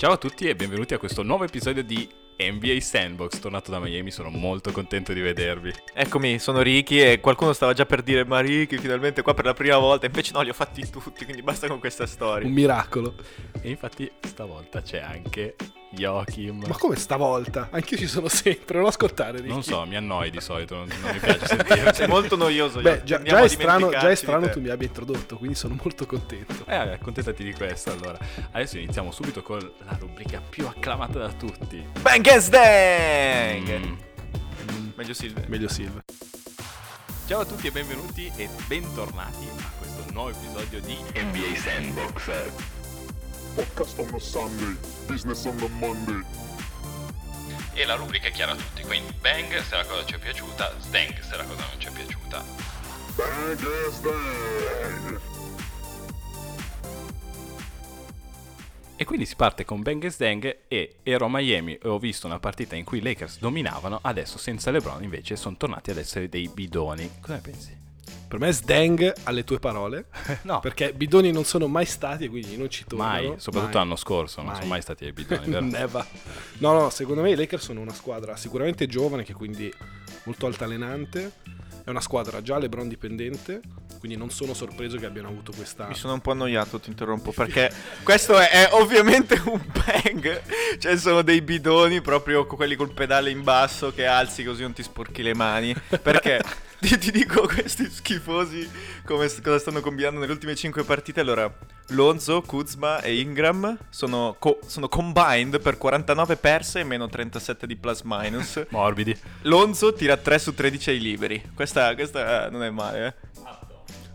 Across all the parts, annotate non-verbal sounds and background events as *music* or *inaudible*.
Ciao a tutti e benvenuti a questo nuovo episodio di NBA Sandbox. Tornato da Miami, sono molto contento di vedervi. Eccomi, sono Ricky e qualcuno stava già per dire ma Ricky finalmente qua per la prima volta, invece no, li ho fatti tutti, quindi basta con questa storia. Un miracolo. E infatti stavolta c'è anche Joachim. Ma come stavolta? Anch'io ci sono sempre, non ascoltare Ricky. Non so, mi annoi di solito, non, non mi piace sentire. Sei molto noioso. Beh, già, già è strano, già è strano tu mi abbia introdotto, quindi sono molto contento. Eh, vabbè, accontentati di questo allora. Adesso iniziamo subito con la rubrica più acclamata da tutti. Bang and Stang! Mm. Meglio Silve. Meglio Silva. Ciao a tutti e benvenuti e bentornati a questo nuovo episodio di NBA Sandbox. Podcast on a Sunday, business on a Monday. E la rubrica è chiara a tutti, quindi bang se la cosa ci è piaciuta, stang se la cosa non ci è piaciuta. Bang is bang. E quindi si parte con Bang e Stang e ero a Miami e ho visto una partita in cui i Lakers dominavano, adesso senza LeBron invece sono tornati ad essere dei bidoni. Cosa ne pensi? Per me Sdang alle tue parole, *laughs* No, perché bidoni non sono mai stati e quindi non ci tornano. mai, soprattutto Mai. l'anno scorso, non Mai. sono mai stati dei bidoni, *laughs* vero? Never. No, no, secondo me i Lakers sono una squadra sicuramente giovane, che quindi molto altalenante. È una squadra già LeBron dipendente, quindi non sono sorpreso che abbiano avuto questa... Mi sono un po' annoiato, ti interrompo, *laughs* perché questo è, è ovviamente un bang. Cioè, sono dei bidoni proprio con quelli col pedale in basso che alzi così non ti sporchi le mani. Perché *laughs* ti, ti dico, questi schifosi come cosa stanno combinando nelle ultime 5 partite. Allora, Lonzo, Kuzma e Ingram sono, co- sono combined per 49 perse e meno 37 di plus minus. *laughs* Morbidi. Lonzo tira 3 su 13 ai liberi. Questa, questa non è male, eh.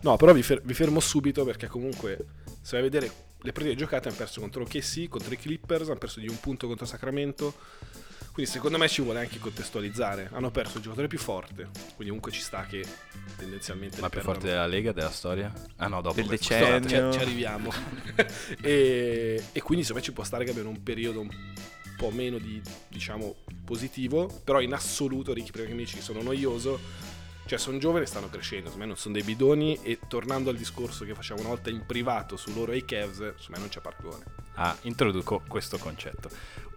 No, però vi, fer- vi fermo subito perché comunque se vai a vedere le partite giocate hanno perso contro KC, contro i Clippers, hanno perso di un punto contro Sacramento. Quindi secondo me ci vuole anche contestualizzare. Hanno perso il giocatore più forte, quindi comunque ci sta che tendenzialmente... Ma più perdono. forte della Lega, della storia? Ah no, dopo Del decennio. Ci, ci arriviamo. *laughs* e, e quindi secondo me ci può stare che abbiano un periodo un po' meno di, diciamo, positivo, però in assoluto, Ricky, prima che mi dici che sono noioso, cioè sono giovani e stanno crescendo, secondo me non sono dei bidoni e tornando al discorso che facciamo una volta in privato su loro e i Cavs, secondo me non c'è paragone. Ah, introduco questo concetto.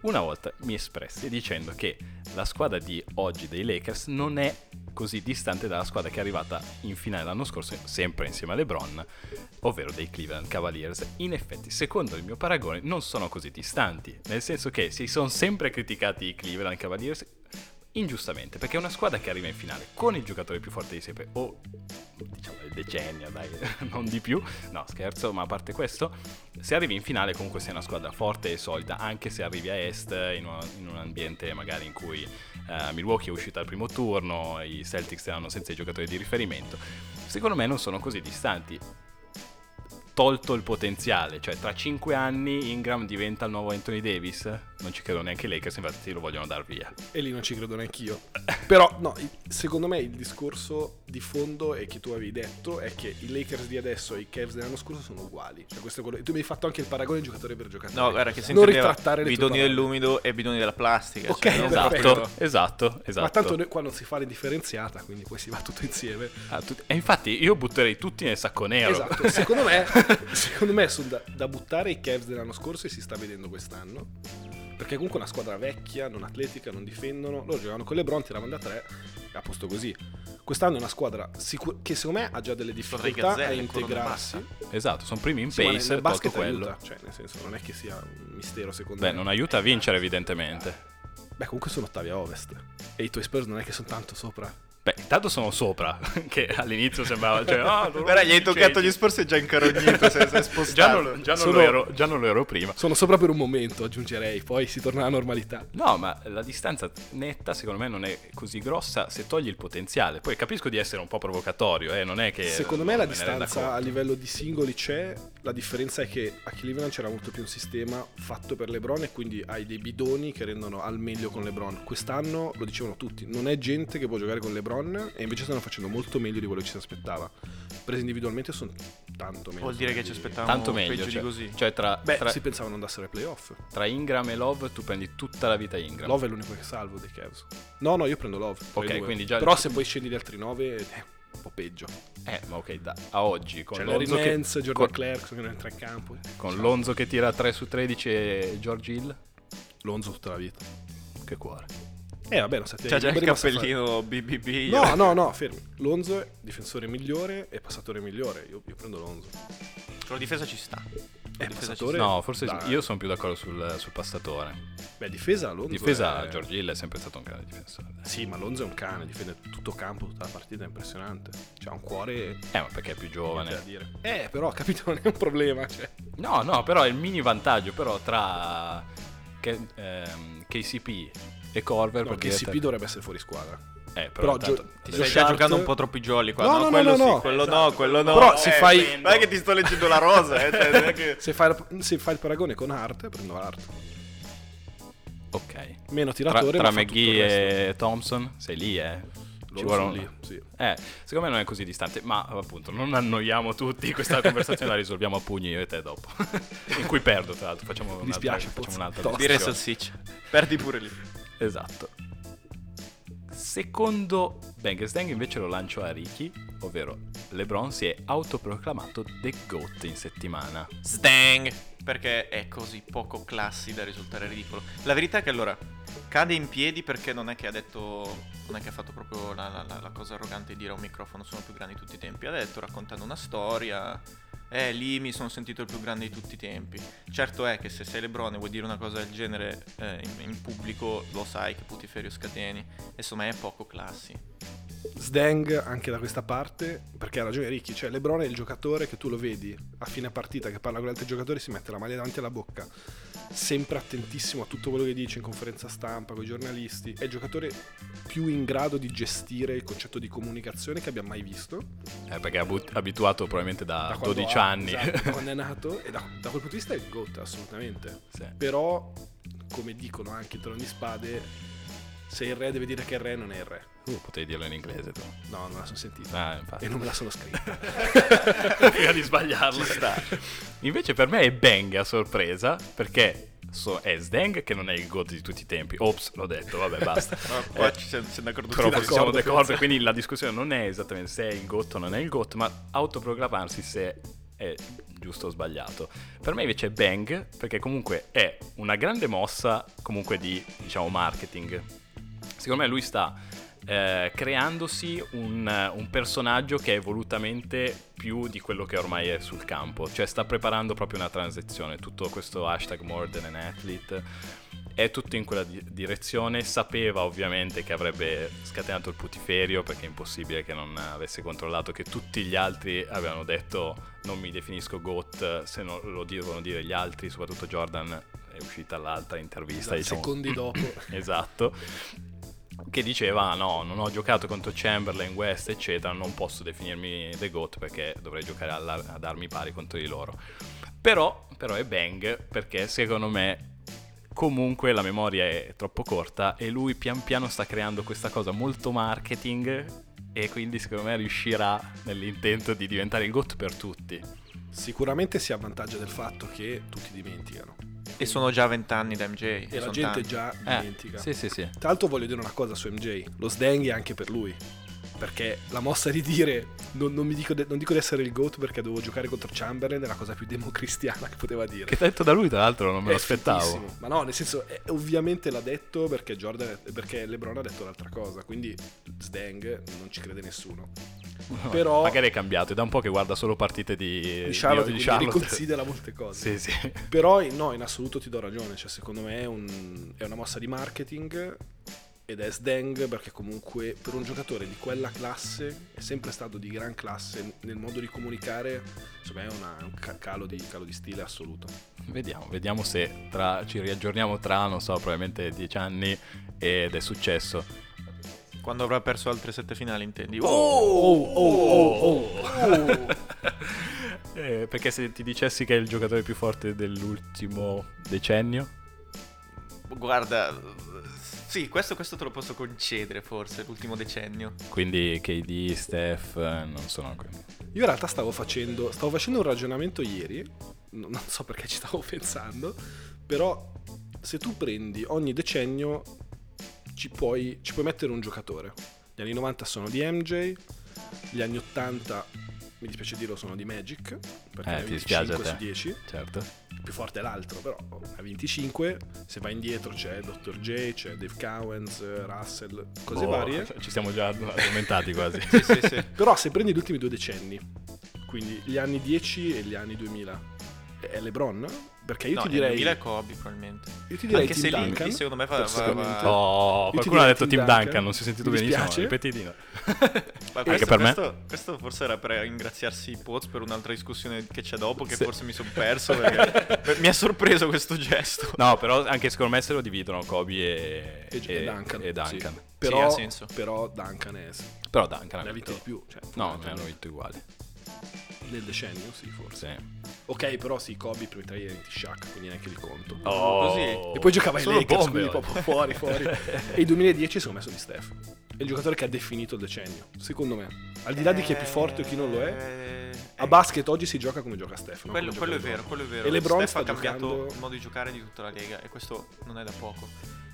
Una volta mi espressi dicendo che la squadra di oggi dei Lakers non è così distante dalla squadra che è arrivata in finale l'anno scorso, sempre insieme a LeBron, ovvero dei Cleveland Cavaliers. In effetti, secondo il mio paragone, non sono così distanti, nel senso che si sono sempre criticati i Cleveland Cavaliers ingiustamente, perché una squadra che arriva in finale con il giocatore più forte di sempre, o diciamo del decennio, dai, *laughs* non di più. No, scherzo, ma a parte questo, se arrivi in finale comunque sei una squadra forte e solida, anche se arrivi a est in, una- in un ambiente magari in cui eh, Milwaukee è uscita al primo turno, i Celtics erano senza i giocatori di riferimento. Secondo me non sono così distanti. Tolto il potenziale, cioè tra 5 anni Ingram diventa il nuovo Anthony Davis, non ci credo neanche i Lakers, infatti lo vogliono dar via. E lì non ci credo neanch'io. *laughs* Però, no, secondo me il discorso di fondo è che tu avevi detto è che i Lakers di adesso e i Cavs dell'anno scorso sono uguali. Cioè, questo è quello- e tu mi hai fatto anche il paragone giocatore per giocatore. No, guarda che si Non ritrattare le bidoni dell'umido e bidoni della plastica. Ok, cioè. Esatto, esatto, esatto. Ma tanto noi qua non si fa l'indifferenziata, quindi poi si va tutto insieme. Ah, tutti- E infatti io butterei tutti nel sacco nero. Esatto, secondo me, *laughs* *laughs* secondo me sono da, da buttare i Cavs dell'anno scorso e si sta vedendo quest'anno. Perché comunque è una squadra vecchia, non atletica, non difendono. Loro giocavano con le Bron, tiravano da tre e a posto così. Quest'anno è una squadra sicur- che secondo me ha già delle difficoltà a gazzelle, integrarsi. Esatto, sono primi in Sì, ma pace, nel tolto quello. aiuta, cioè nel senso non è che sia un mistero secondo Beh, me. non aiuta a vincere evidentemente. Beh, comunque sono ottavi a ovest. E i tuoi Spurs non è che sono tanto sopra. Beh, intanto sono sopra, *laughs* che all'inizio sembrava... Cioè, *laughs* ah, loro Guarda, gli hai toccato gli sporsi e già incarognito, se si è spostato. Già non, già non Sono- lo ero, già non lo ero prima. Sono sopra per un momento, aggiungerei, poi si torna alla normalità. No, ma la distanza netta secondo me non è così grossa se togli il potenziale. Poi capisco di essere un po' provocatorio, eh, non è che... Secondo me la distanza a livello di singoli c'è, la differenza è che a Cleveland c'era molto più un sistema fatto per LeBron e quindi hai dei bidoni che rendono al meglio con LeBron. Quest'anno, lo dicevano tutti, non è gente che può giocare con LeBron e invece stanno facendo molto meglio di quello che ci si aspettava. Presi individualmente sono tanto meglio. Vuol dire che ci aspettavamo Tanto meglio, peggio cioè, di così. cioè tra, Beh, tra, si pensava non andassero ai playoff. tra Ingram e Love tu prendi tutta la vita Ingram. Love è l'unico che salvo dei Cavs. No, no, io prendo Love. Ok, quindi già- Però se poi scendi di altri 9... un po' peggio. Eh, ma ok, da, a oggi con C'è Larry Lonzo, che, Nance, Jordan con, Clarkson che non entra in campo. con Lonzo che tira 3 su 13 e George Hill. Lonzo tutta la vita. Che cuore. Eh vabbè, non state C'ha già il cappellino BBB. No, no, no, *laughs* fermi. Lonzo è difensore migliore e passatore migliore. Io, io prendo Lonzo. Con la difesa ci sta. Eh, difesa passatore? No, forse Dai. io sono più d'accordo sul, sul passatore. Beh, difesa Lonzo Difesa è... George Hill è sempre stato un grande difensore. Sì, ma Lonzo è un cane, difende tutto campo, tutta la partita, è impressionante. C'ha un cuore Eh, ma perché è più da giovane. dire. Eh, però, *laughs* capito, non è un problema, cioè. No, no, però è il mini vantaggio però tra K- ehm, KCP e Corver. No, per che diventare- CP dovrebbe essere fuori squadra. Eh, Però però, intanto- Gio- Ti stai già giocando un po' troppi jolly qua. No, No, no, quello no, sì, no. quello Esatto. no, quello no. Però se fai- prendo. Non è che ti sto leggendo la rosa, eh. cioè, non è che- *laughs* Se fai, se fai il paragone con Hart, prendo Hart. Ok. Meno Tra, tiratore, tra il McGee e Thompson, sei lì, eh. Ci sono vuole un- lì, sì. Eh, secondo me non è così distante, ma appunto non annoiamo tutti, questa *laughs* conversazione la risolviamo a pugni io e te dopo. *laughs* In cui perdo, tra l'altro, facciamo un'altra, dispiace, facciamo un'altra. Dire salsiccia. Perdi pure lì. Esatto. Secondo Bang Stang invece lo lancio a Ricky, ovvero LeBron si è autoproclamato The GOAT in settimana. Stang! Perché è così poco classi da risultare ridicolo. La verità è che allora cade in piedi perché non è che ha detto. Non è che ha fatto proprio la, la- la- cosa arrogante di dire a un microfono sono più grandi di tutti i tempi. Ha detto raccontando una storia. Eh, lì mi sono sentito il più grande di tutti i tempi. Certo è che se sei Lebron e vuoi dire una cosa del genere eh, in, in pubblico, lo sai che putiferio scateni. Insomma, è poco classi. Sdang anche da questa parte, perché ha ragione Ricky, cioè LeBron è il giocatore che tu lo vedi a fine partita che parla con gli altri giocatori, si mette la maglia davanti alla bocca, sempre attentissimo a tutto quello che dice in conferenza stampa con i giornalisti, è il giocatore più in grado di gestire il concetto di comunicazione che abbia mai visto. Eh, perché è abituato probabilmente da, da quando 12 ha- anni. esatto, *laughs* quando è nato, e da, da quel punto di vista è il GOAT assolutamente. Sì. Però, come dicono anche i Trono di Spade, se il re deve dire che il re non è il re. Uh, potevi dirlo in inglese tu. No, non la sono sentita. Ah, infatti. E non me la sono scritta. *laughs* Prima di sbagliarlo. Invece per me è Bang a sorpresa, perché so- è Sdang che non è il GOAT di tutti i tempi. Ops, l'ho detto, vabbè, basta. *laughs* No, qua Eh, ci siamo, siamo d'accordo Però tutti. poi siamo d'accordo, quindi la discussione non è esattamente se è il GOAT o non è il GOAT, ma autoproclamarsi se è giusto o sbagliato. Per me invece è Bang, perché comunque è una grande mossa comunque di, diciamo, marketing. Secondo me lui sta eh, creandosi un, un personaggio che è volutamente più di quello che ormai è sul campo, cioè sta preparando proprio una transizione, tutto questo hashtag more than an athlete è tutto in quella di- direzione, sapeva ovviamente che avrebbe scatenato il putiferio perché è impossibile che non avesse controllato che tutti gli altri avevano detto non mi definisco GOAT se non lo devono dire gli altri, soprattutto Jordan è uscita l'altra intervista, diciamo, Secondi dopo. *laughs* esatto, che diceva no, non ho giocato contro Chamberlain, West, eccetera, non posso definirmi The GOAT perché dovrei giocare ad armi pari contro di loro. Però, però è Bang perché secondo me comunque la memoria è troppo corta e lui pian piano sta creando questa cosa molto marketing e quindi secondo me riuscirà nell'intento di diventare il GOAT per tutti. Sicuramente si avvantaggia del fatto che tutti dimenticano. E sono già vent'anni da MJ. E la gente tanti. già Eh, dimentica. sì, sì, sì. Tra l'altro voglio dire una cosa su MJ, lo sdang è anche per lui. Perché la mossa di dire non, non mi dico, de- non dico di essere il GOAT perché dovevo giocare contro Chamberlain è la cosa più democristiana che poteva dire. Che detto da lui tra l'altro non me È lo aspettavo. Ma no, nel senso, eh, ovviamente l'ha detto perché Jordan, perché LeBron ha detto l'altra cosa. Quindi Sdang non ci crede nessuno. Però- Magari è cambiato, è da un po' che guarda solo partite di, Di Charlotte, di quindi Charlotte. riconsidera molte cose. Sì, sì. Però no, in assoluto ti do ragione. Cioè, secondo me è, un- è una mossa di marketing ed è sdang perché comunque per un giocatore di quella classe è sempre stato di gran classe nel modo di comunicare. Insomma, è una- un ca- calo di, calo di stile assoluto. Vediamo, vediamo se tra, ci riaggiorniamo tra, non so, probabilmente dieci anni ed è successo. Quando avrà perso altre sette finali, intendi? Oh, oh, oh, *laughs* Eh, perché se ti dicessi che è il giocatore più forte dell'ultimo decennio, Guarda, sì, questo, questo te lo posso concedere forse, l'ultimo decennio. quindi KD, Steph, non sono quelli. Io in realtà stavo facendo, stavo facendo un ragionamento ieri, non so perché ci stavo *laughs* pensando, però se tu prendi ogni decennio ci puoi, ci puoi mettere un giocatore. Gli anni 90 sono di MJ, Gli anni 80, mi dispiace dirlo, sono di Magic, perché Eh, ne ha ti dispiace a 25 su te. 10. Certo. Più forte è l'altro, però ha 25. Se vai indietro c'è Dr. J, c'è Dave Cowens, Russell, cose Boh, varie. *laughs* Ci siamo già argomentati quasi. *laughs* Sì, sì, sì. Però se prendi gli ultimi due decenni, quindi gli anni 10 e gli anni 2000, è LeBron? Perché io no, ti direi... 2000 è Kobe probabilmente. Io ti direi Anche Tim se Duncan, lì secondo me va, va, va- Oh, qualcuno ha detto Tim Tim Duncan, Duncan. non si è sentito Mi benissimo. dispiace. Ripetitino. *laughs* Ma Anche questo, per me. questo, forse era per ringraziarsi Poz per un'altra discussione che c'è dopo, che Sì. forse mi sono perso perché mi ha sorpreso questo gesto. No, però anche secondo me se lo dividono Kobe e, E, e Duncan. e Duncan. sì. Però, ha senso. però Duncan è, Però Duncan ne ha vinto di più. Cioè, No, ne hanno vinto uguali. Nel decennio, sì, forse. Sì. Ok, però sì, Kobe prima tre anni di Shaq, quindi neanche li conto. Oh. Così. E poi giocava ai Sono Lakers, bombe quindi proprio fuori, fuori. *laughs* e i 2010 secondo me sono di Steph. È il giocatore che ha definito il decennio, secondo me. Al di là di chi è più forte o chi non lo è, Eh, a basket oggi si gioca come gioca Steph. non Quello, quello è vero, quello è vero. E LeBron Steph sta ha cambiato giocando- il modo di giocare di tutta la lega e questo non è da poco.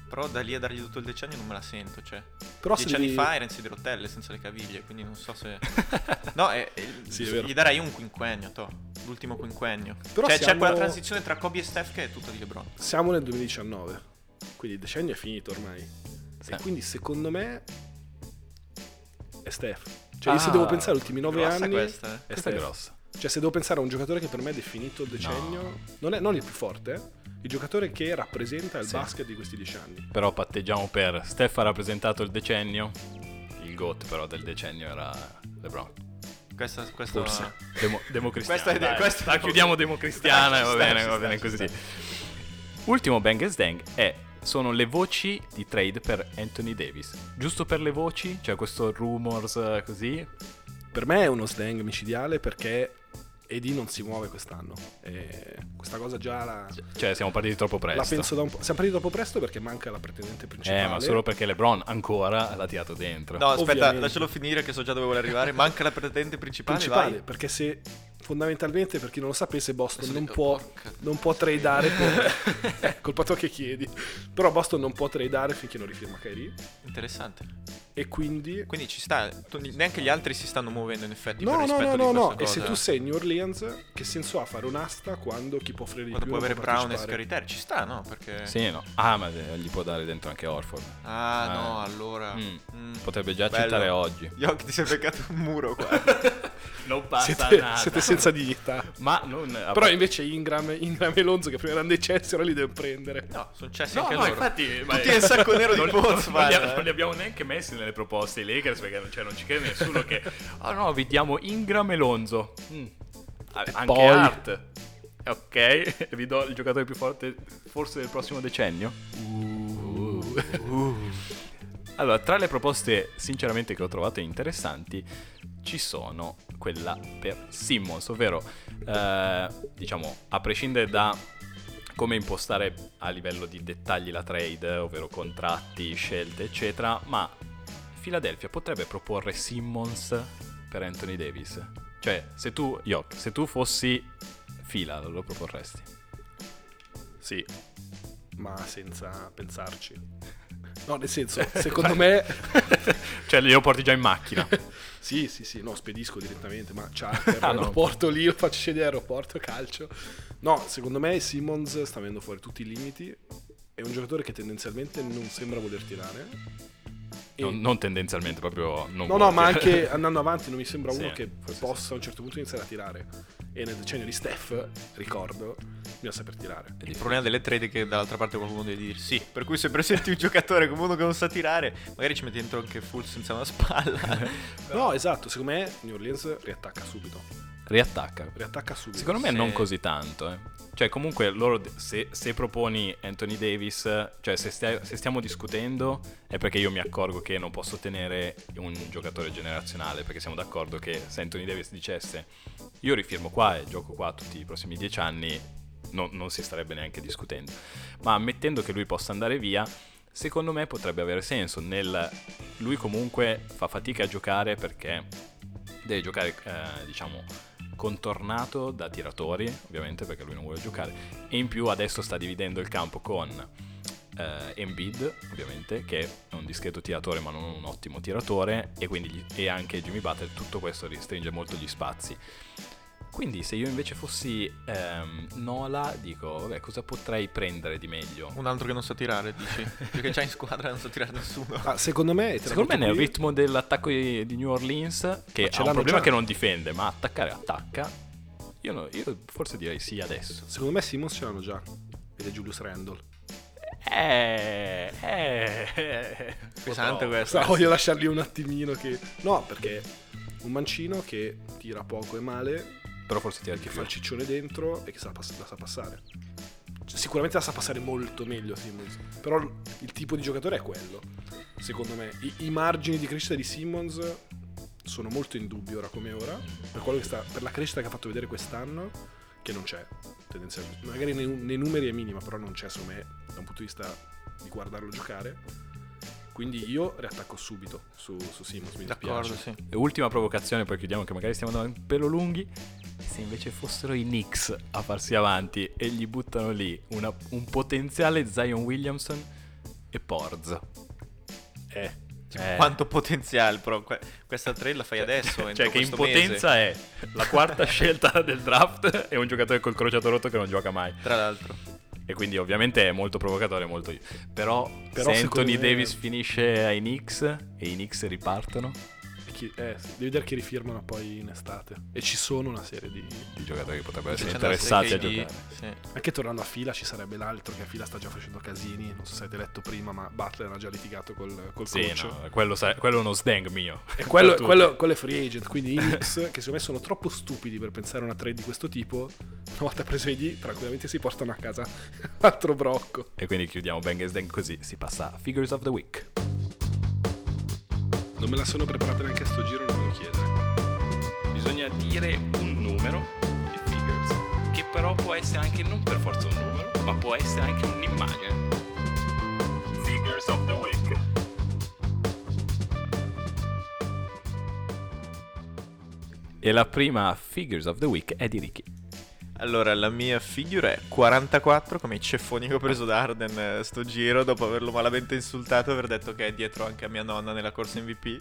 Però da lì a dargli tutto il decennio non me la sento, cioè. Però Dieci anni devi- fa era in sedia rotelle senza le caviglie, quindi non so se... *laughs* No, è, è- Sì, è gli darei un quinquennio, to. L'ultimo quinquennio. Però cioè c'è siamo- quella transizione tra Kobe e Steph che è tutta di LeBron. Siamo nel 2019, quindi il decennio è finito ormai. Sì. E quindi secondo me è Steph. Cioè, io se Ah, devo pensare agli ultimi nove anni, questa, eh. è Questa è Steph. grossa. Cioè, se devo pensare a un giocatore che per me ha definito il decennio, non è non il più forte, il giocatore che rappresenta il Sì. basket di questi dieci anni. Però patteggiamo per Steph ha rappresentato il decennio. Il GOAT però del decennio era LeBron. Questa, questa... Forse. Demo, democristiana. Questa è- dai. questa è- la chiudiamo democristiana e va bene, va bene così. sta. Ultimo Bang Dang è sono le voci di trade per Anthony Davis. Giusto per le voci, cioè questo rumors eh, così. Per me è uno slang micidiale perché Edi non si muove quest'anno. E questa cosa già la, Cioè siamo partiti troppo la presto. penso da un po'. Siamo partiti troppo presto perché manca la pretendente principale. eh, ma solo perché LeBron ancora l'ha tirato dentro. No, aspetta, Ovviamente. lascialo finire che so già dove vuole arrivare. Manca la pretendente principale, principale, vai. perché se fondamentalmente per chi non lo sapesse Boston non può, non può tradare per *laughs* eh, colpa tua che chiedi però Boston non può tradare finché non rifirma Kyrie Interessante. e quindi Quindi ci sta, tu- neanche gli altri si stanno muovendo in effetti no no no no no e se tu sei New Orleans che senso ha fare un'asta quando chi può offrire di Quando più puoi non avere può Brown e Terry, ci sta, no? Perché... Sì, no. Ah, ma gli può dare dentro anche Orford. Ah, Eh. no, allora... Mm. Mm. Potrebbe già Bello. citare oggi. Yoki, ti sei beccato un muro qua. *laughs* Non passa siete, nada. siete senza dignità Ma non... però invece Ingram, Ingram e Lonzo che prima erano dei Chelsea ora li devo prendere No, sono cessi No, anche no, loro. infatti... ma- *laughs* Tutti nel sacco nero di non, Poz, non, li, non eh. li abbiamo neanche messi nelle proposte i Lakers perché non, cioè, non ci crede nessuno che... Ah no, vi diamo Ingram e Lonzo. Mm. Ah, Anche poi- Art. Ok, *laughs* vi do il giocatore più forte forse del prossimo decennio. *laughs* Allora, tra le proposte sinceramente che ho trovato interessanti ci sono quella per Simmons, ovvero eh, diciamo a prescindere da come impostare a livello di dettagli la trade, ovvero contratti, scelte, eccetera, ma Philadelphia potrebbe proporre Simmons per Anthony Davis. Cioè, se tu, Yok, se tu fossi Fila, lo proporresti. sì ma senza pensarci no nel senso *laughs* secondo me *laughs* cioè, glielo porti già in macchina. *laughs* Sì, sì, sì, no, spedisco direttamente, ma charter, Ah, no. lo porto lì, lo faccio scendere all'aeroporto, calcio. No, secondo me Simmons sta avendo fuori tutti i limiti, è un giocatore che tendenzialmente non sembra voler tirare. E- Non, non tendenzialmente, proprio non no, no, ma anche *laughs* andando avanti non mi sembra Sì, uno che forse possa a un certo punto iniziare a tirare. E nel decennio di Steph, ricordo, bisogna saper tirare. Il problema delle trade è che dall'altra parte qualcuno deve dire sì. Per cui se presenti un *laughs* giocatore come uno che non sa tirare, magari ci metti dentro anche full senza una spalla. *laughs* No, esatto, secondo me New Orleans riattacca subito. Riattacca. Riattacca subito. Secondo me Sì. non così tanto, eh. Cioè, comunque, loro, se, se proponi Anthony Davis, cioè, se, stia- se stiamo discutendo, è perché io mi accorgo che non posso tenere un giocatore generazionale. Perché siamo d'accordo che se Anthony Davis dicesse io rifirmo qua e gioco qua tutti i prossimi dieci anni, no- non si starebbe neanche discutendo. Ma ammettendo che lui possa andare via, secondo me potrebbe avere senso. Nel, lui comunque fa fatica a giocare perché deve giocare, eh, diciamo, contornato da tiratori, ovviamente perché lui non vuole giocare, e in più adesso sta dividendo il campo con eh, Embiid, ovviamente, che è un discreto tiratore ma non un ottimo tiratore, e quindi e anche Jimmy Butler, tutto questo restringe molto gli spazi. Quindi se io invece fossi ehm, Nola, dico, vabbè, cosa potrei prendere di meglio? Un altro che non sa tirare, dici? *laughs* Perché già in squadra non sa tirare nessuno. Ah, secondo me, Secondo me nel qui, ritmo dell'attacco di, di New Orleans, che Ma ha un problema già. che non difende, ma attaccare attacca, io, no- io forse direi sì adesso. Secondo me Simmons ce l'hanno già. Ed è Julius Randle. Eh, eh, eh, Pesante potrò. questo. Sa, voglio lasciargli un attimino che... No, perché un mancino che tira poco e male, Però forse tira di che più. fa il ciccione dentro e che sa la sa passare. Cioè, sicuramente la sa passare molto meglio Simmons. Però il tipo di giocatore è quello. Secondo me. I, i margini di crescita di Simmons sono molto in dubbio ora come ora. Per, quello che sta, per la crescita che ha fatto vedere quest'anno, che non c'è. Tendenzialmente. Magari nei, nei numeri è minima, però non c'è secondo me da un punto di vista di guardarlo giocare. Quindi io riattacco subito su, su Simmons. Mi D'accordo, dispiace. sì. E ultima provocazione, poi chiudiamo che magari stiamo andando un pelo lunghi. Se invece fossero i Knicks a farsi avanti e gli buttano lì una- un potenziale Zion Williamson e Porz. Eh. Cioè, Eh. Quanto potenziale, però. que- questa trade la fai adesso. entro Cioè che in questo mese. potenza è la quarta *laughs* scelta del draft e un giocatore col crociato rotto che non gioca mai. Tra l'altro. E quindi ovviamente è molto provocatore, molto... Però, Però se Anthony me- Davis finisce ai Knicks e i Knicks ripartono, chi- eh, devi vedere che rifirmano poi in estate. E ci sono una serie di. i giocatori che potrebbero Se essere interessati a giocare. sì. Anche tornando a fila ci sarebbe l'altro che a fila sta già facendo casini. Non so se avete letto prima, ma Butler ha già litigato col, col Sì, coach. no, quello, sa- quello è uno sdang mio. E quello, quello, quello è free agent. Quindi i Knicks, *laughs* che secondo me sono troppo stupidi per pensare a una trade di questo tipo, una volta preso i D, tranquillamente si portano a casa *laughs* altro brocco. E quindi chiudiamo Bang e Sdang così, si passa a Figures of the Week. Non me la sono preparata neanche a sto giro, non me lo chiedere. Bisogna dire un numero di Figures, che però può essere anche non per forza un numero, ma può essere anche un'immagine. Figures of the week. E la prima Figures of the Week è di Ricky. Allora, la mia figure è 44, come i ceffoni che ho preso da Arden eh, sto giro, dopo averlo malamente insultato e aver detto che è dietro anche a mia nonna nella corsa MVP.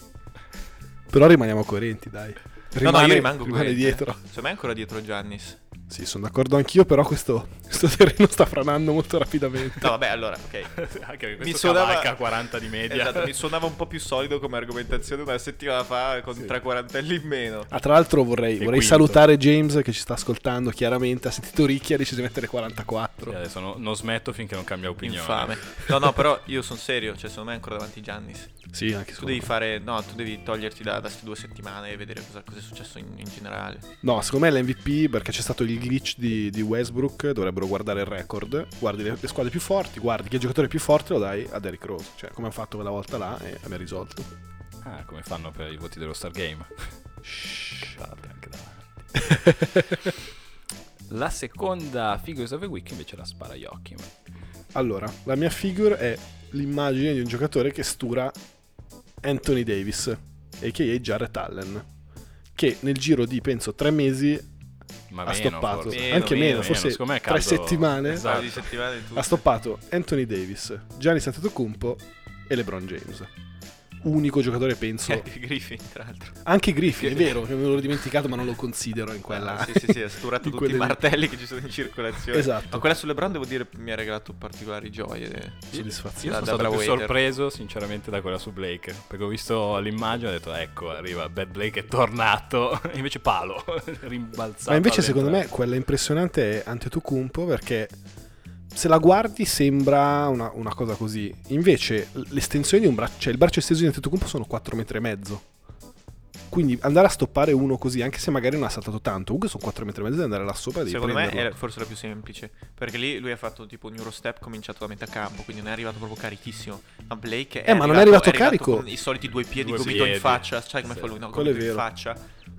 Però rimaniamo coerenti, dai. no, no, io rimango rimane coerente. dietro. Secondo me è ancora dietro Giannis. Sì, sono d'accordo anch'io, però questo, questo terreno sta franando molto rapidamente. No, vabbè, allora, ok. *laughs* anche Mi suonava- cavalca 40 di media. Esatto, mi *laughs* suonava un po' più solido come argomentazione una settimana fa con Sì. tre quarantelli in meno. Ah, tra l'altro vorrei, vorrei salutare James che ci sta ascoltando chiaramente. Ha sentito Ricchi e ha deciso di mettere 44. Sì, adesso no- non smetto finché non cambia opinione. Infame. No, no, però io sono serio, cioè secondo me è ancora davanti Giannis. Sì, anche Tu devi me. fare, no, tu devi toglierti da, da queste due settimane e vedere cosa, cosa è successo in, in generale. No, secondo me l'MVP perché c'è stato il glitch di, di Westbrook. Dovrebbero guardare il record. Guardi le, le squadre più forti, guardi che giocatore più forte lo dai a Derrick Rose. Cioè, come hanno fatto quella volta là e abbiamo risolto. Ah, come fanno per i voti dello Star Game. State *laughs* anche *laughs* davanti. La seconda Figures of the Week invece la spara Joachim. Allora, la mia figure è l'immagine di un giocatore che stura Anthony Davis, a.k.a. Jarrett Allen, che nel giro di, penso, tre mesi Ma ha meno, stoppato, forse. Meno, anche meno, meno, forse tre caldo- settimane, Esatto. Settimane ha stoppato Anthony Davis, Giannis Antetokounmpo e LeBron James. Unico giocatore, penso, *laughs* Anche Griffin, tra l'altro. anche Griffin, è vero, me l'ho dimenticato, ma non lo considero in quella... Ah, sì, sì, sì, ha *laughs* sturato tutti quelle i lì. martelli che ci sono in circolazione. Esatto. Ma quella sulle Brown devo dire mi ha regalato particolari gioie. Soddisfazione. Io Da- sono stato più Waiter. sorpreso sinceramente da quella su Blake perché ho visto l'immagine e ho detto ecco arriva Bad Blake è tornato *laughs* invece palo rimbalzato Ma invece secondo me quella impressionante è Antetokounmpo perché se la guardi sembra una, una cosa così. Invece l'estensione di un braccio, cioè il braccio esteso di Antetokounmpo sono 4 metri e mezzo. Quindi andare a stoppare uno così, anche se magari non ha saltato tanto, comunque sono 4 metri e mezzo e andare là sopra Secondo me prenderlo. è forse la più semplice. Perché lì lui ha fatto tipo un Eurostep cominciato da metà campo, quindi non è arrivato proprio carichissimo. Ma Blake è Eh, ma non è arrivato carico. con i soliti due piedi Due gomito in faccia. Sai come Sì. fa lui? No, Quello è gomito in vero. faccia.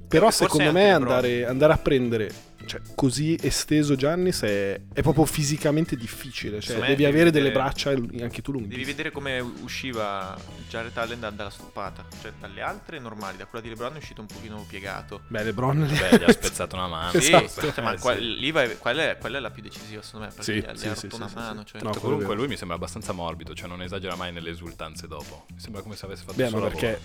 Però Forse secondo me andare, andare a prendere cioè, così esteso Giannis è, è proprio fisicamente difficile. Cioè, devi devi avere delle vedere- braccia anche tu lunghe. Devi vedere come usciva Jared Allen da- dalla stoppata. Cioè, dalle altre normali, da quella di LeBron è uscito un pochino piegato. Beh, LeBron Beh, gli ha *laughs* spezzato una mano. Sì, Esatto. cioè, ma Eh, qua- sì. lì vai- quella, è, quella è la più decisiva, secondo me. Perché Sì, gli ha, sì, rotto sì, una sì, mano. sì. Cioè, No, Comunque lui mi sembra abbastanza morbido, cioè non esagera mai nelle esultanze dopo. Mi sembra come se avesse fatto Beh, il suo ma lavoro.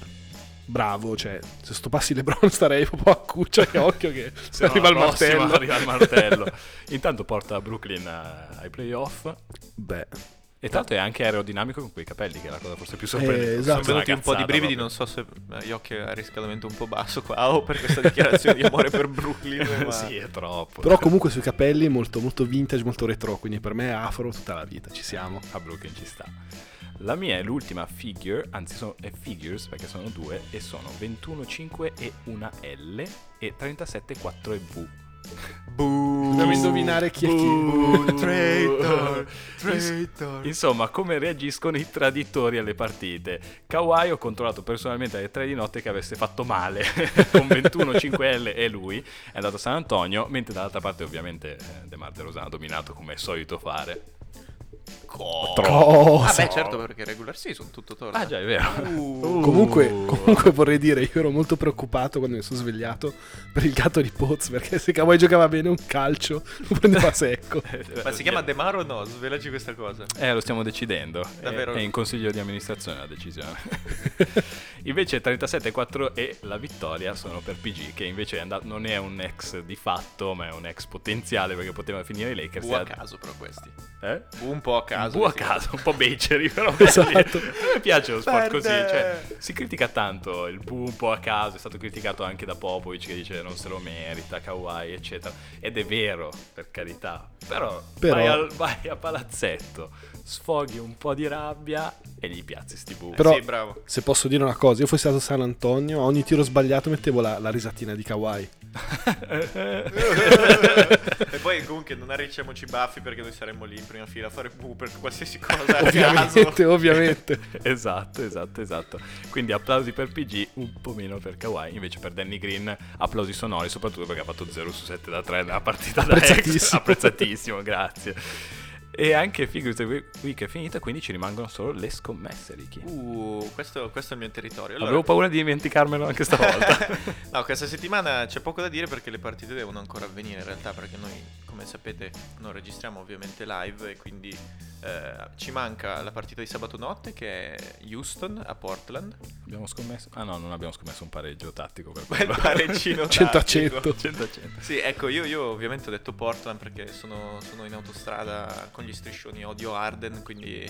Bravo, cioè, se sto passi LeBron *laughs* starei proprio a cuccia che occhio che *laughs* Se no, arriva il martello. Arriva il martello. Intanto porta Brooklyn eh, ai playoff. Beh, E l'altro è anche aerodinamico con quei capelli, che è la cosa forse più sorprendente. Eh, esatto. Sono venuti un po' di brividi, proprio. non so se eh, io che ha riscaldamento un po' basso qua o per questa dichiarazione di amore per Brooklyn. *laughs* Ma... sì, è troppo. però comunque sui capelli molto, molto vintage, molto retro, quindi per me è afro tutta la vita, ci siamo. a Brooklyn ci sta. La mia è l'ultima figure, anzi sono, è figures perché sono due e sono 21,5 e una L e 37,4 e V. Dobbiamo indovinare chi è chi. Boo, *laughs* traitor, traitor. Insomma, come reagiscono i traditori alle partite? Kawhi ho controllato personalmente alle 3 di notte che avesse fatto male *laughs* con 21 5L e lui è andato a San Antonio, mentre dall'altra parte ovviamente eh, De Mar De Rosan ha dominato come è solito fare. Cosa? Ah beh certo perché regular season tutto torna. Ah già, è vero. Uh. *laughs* Comunque, comunque vorrei dire, io ero molto preoccupato quando mi sono svegliato per il gatto di Poz, perché se Kawhi giocava bene un calcio lo prendeva *laughs* secco. Ma si chiama De Maro o no? Svelaci questa cosa. Eh, lo stiamo decidendo. Davvero? È, è in consiglio di amministrazione la decisione. *laughs* invece 37-4 e la vittoria sono per PG, che invece è andato- non è un ex di fatto, ma è un ex potenziale perché poteva finire i Lakers. Bu a e ha- caso però questi. Eh? Un po' a caso. Bu a sì. caso, un po' beceri, però. *laughs* Esatto. A me piace lo sport Perde. così. Cioè, si critica tanto il bu un po' a caso. È stato criticato anche da Popovic che dice non se lo merita, Kawhi, eccetera. Ed è vero, per carità. Però, Però- Vai, al- vai a palazzetto, sfoghi un po' di rabbia e gli piazzi sti bu. Eh Però- sì, bravo. Se posso dire una cosa, io fossi stato a San Antonio, a ogni tiro sbagliato mettevo la, la risatina di Kawhi. *laughs* e poi comunque non arricciamoci baffi perché noi saremmo lì in prima fila a fare bu per qualsiasi cosa. Ovviamente, ovviamente. *laughs* esatto, esatto, esatto. Quindi applausi per PG, un po' meno per Kawhi. Invece per Danny Green applausi sonori, soprattutto perché ha fatto 0 su 7 da 3 nella partita da ex. Apprezzatissimo, grazie. E anche Figures Week è finita, quindi ci rimangono solo le scommesse, Ricky. Uh, questo, questo è il mio territorio. Allora, Avevo paura di dimenticarmelo anche stavolta. *laughs* no, questa settimana c'è poco da dire perché le partite devono ancora avvenire in realtà perché noi, come sapete, non registriamo ovviamente live e quindi eh, ci manca la partita di sabato notte che è Houston a Portland. abbiamo scommesso? Ah no, non abbiamo scommesso un pareggio tattico per quello. pareggino *laughs* 100 a tattico. 100. 100 a 100. Sì, ecco, io, io ovviamente ho detto Portland perché sono, sono in autostrada con gli striscioni, odio Arden, quindi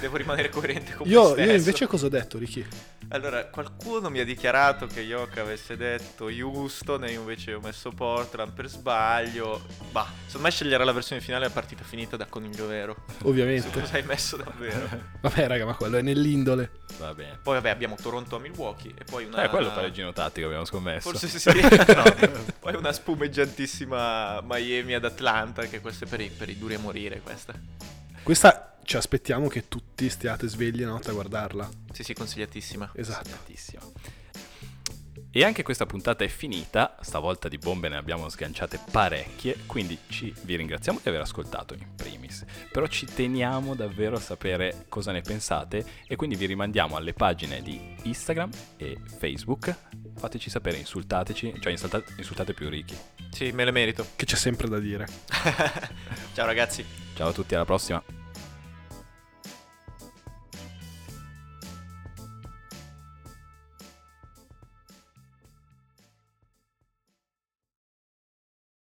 devo rimanere coerente con me Io, stesso. io invece cosa ho detto, Ricky? Allora, qualcuno mi ha dichiarato che Yoka avesse detto Houston e io invece ho messo Portland per sbaglio. Bah, secondo me sceglierà la versione finale a partita finita da coniglio vero. Ovviamente. Cosa hai messo davvero? *laughs* Vabbè, raga, ma quello è nell'indole. Va bene. Poi vabbè, abbiamo Toronto a Milwaukee e poi una... Eh, quello pareggino tattico abbiamo scommesso. Forse sì. *laughs* *laughs* Poi una spumeggiantissima Miami ad Atlanta, che questo è per i, per i duri a morire questa. Questa ci aspettiamo che tutti stiate svegli la notte a guardarla. Sì, sì, consigliatissima. Esatto. Tantissimo. E anche questa puntata è finita, stavolta di bombe ne abbiamo sganciate parecchie, quindi ci, vi ringraziamo di aver ascoltato in primis, però ci teniamo davvero a sapere cosa ne pensate e quindi vi rimandiamo alle pagine di Instagram e Facebook, fateci sapere, insultateci, cioè insultate, insultate più ricchi. Sì, me le merito. Che c'è sempre da dire. *laughs* Ciao ragazzi. Ciao a tutti, alla prossima!